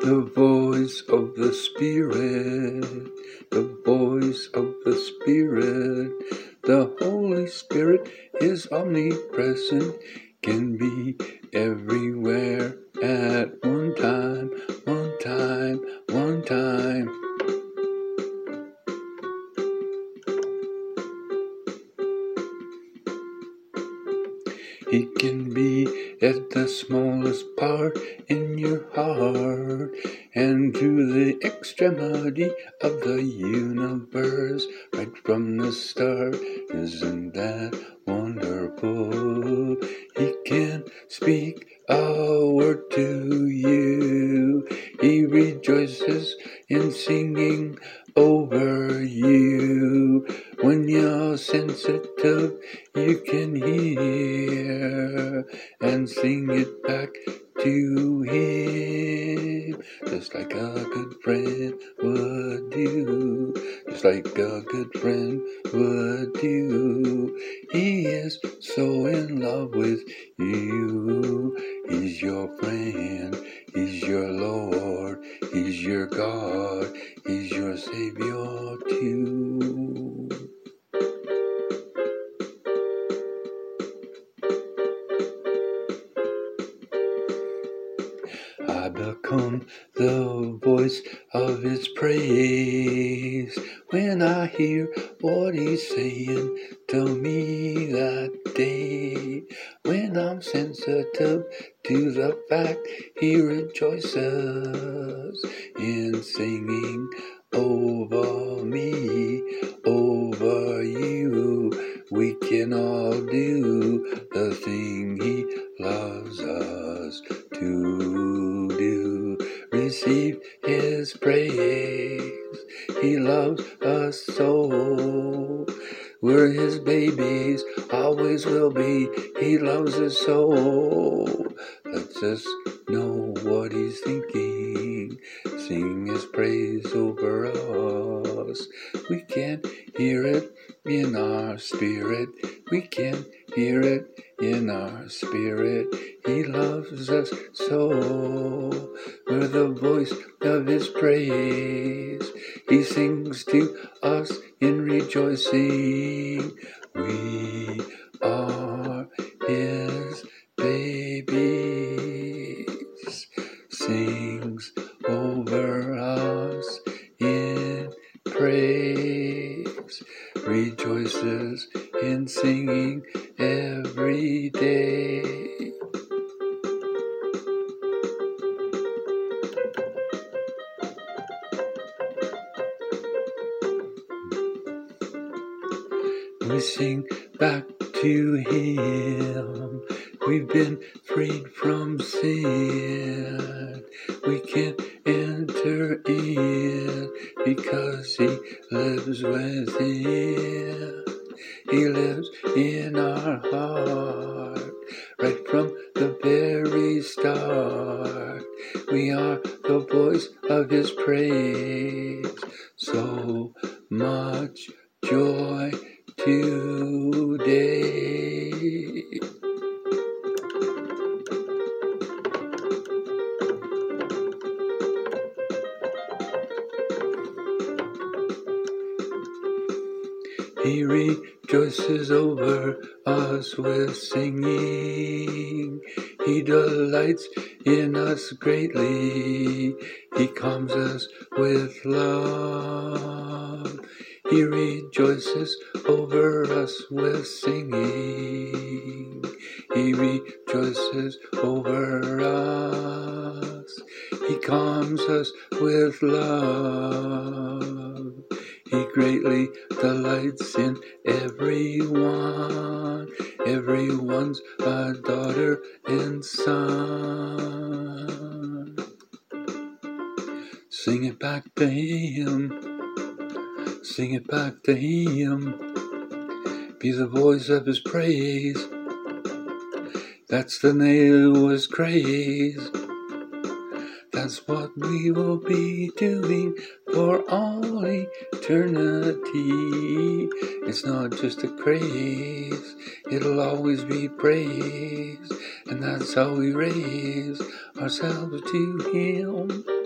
The voice of the Spirit, the voice of the Spirit. The Holy Spirit is omnipresent, can be everywhere at one time, He can be at the smallest part in your heart and to the extremity of the universe right from the start. Isn't that wonderful? He can speak a word to you. He rejoices in singing over you. When you're sensitive, you can hear and sing it back to him. Just like a good friend would do. Just like a good friend would do. He is so in love with you. He's your friend. He's your Lord. He's your God. He's your Savior too. I become the voice of his praise when I hear what he's saying to me that day. When I'm sensitive to the fact he rejoices in singing over me, over you. We can all do the thing he loves us to He loves us so. We're his babies, always will be. He loves us so. Lets us know what he's thinking. Sing his praise over us. We can't hear it in our spirit. We can spirit. He loves us so. We're the voice of his praise. He sings to us in rejoicing. We are his babies. Sings over us in praise. Rejoices in singing every day. We sing back to Him. We've been freed from sin. We can't enter in because He lives within. He lives in our heart right from the very start. We are the voice of His praise. So much joy today. He rejoices over us with singing. He delights in us greatly. He calms us with love. He rejoices over us with singing. He rejoices over us. He calms us with love. Greatly lights in everyone. Everyone's a daughter and son. Sing it back to him. Sing it back to him. Be the voice of his praise. That's the his craze. That's what we will be doing for all eternity. It's not just a craze, it'll always be praise. And that's how we raise ourselves to Him.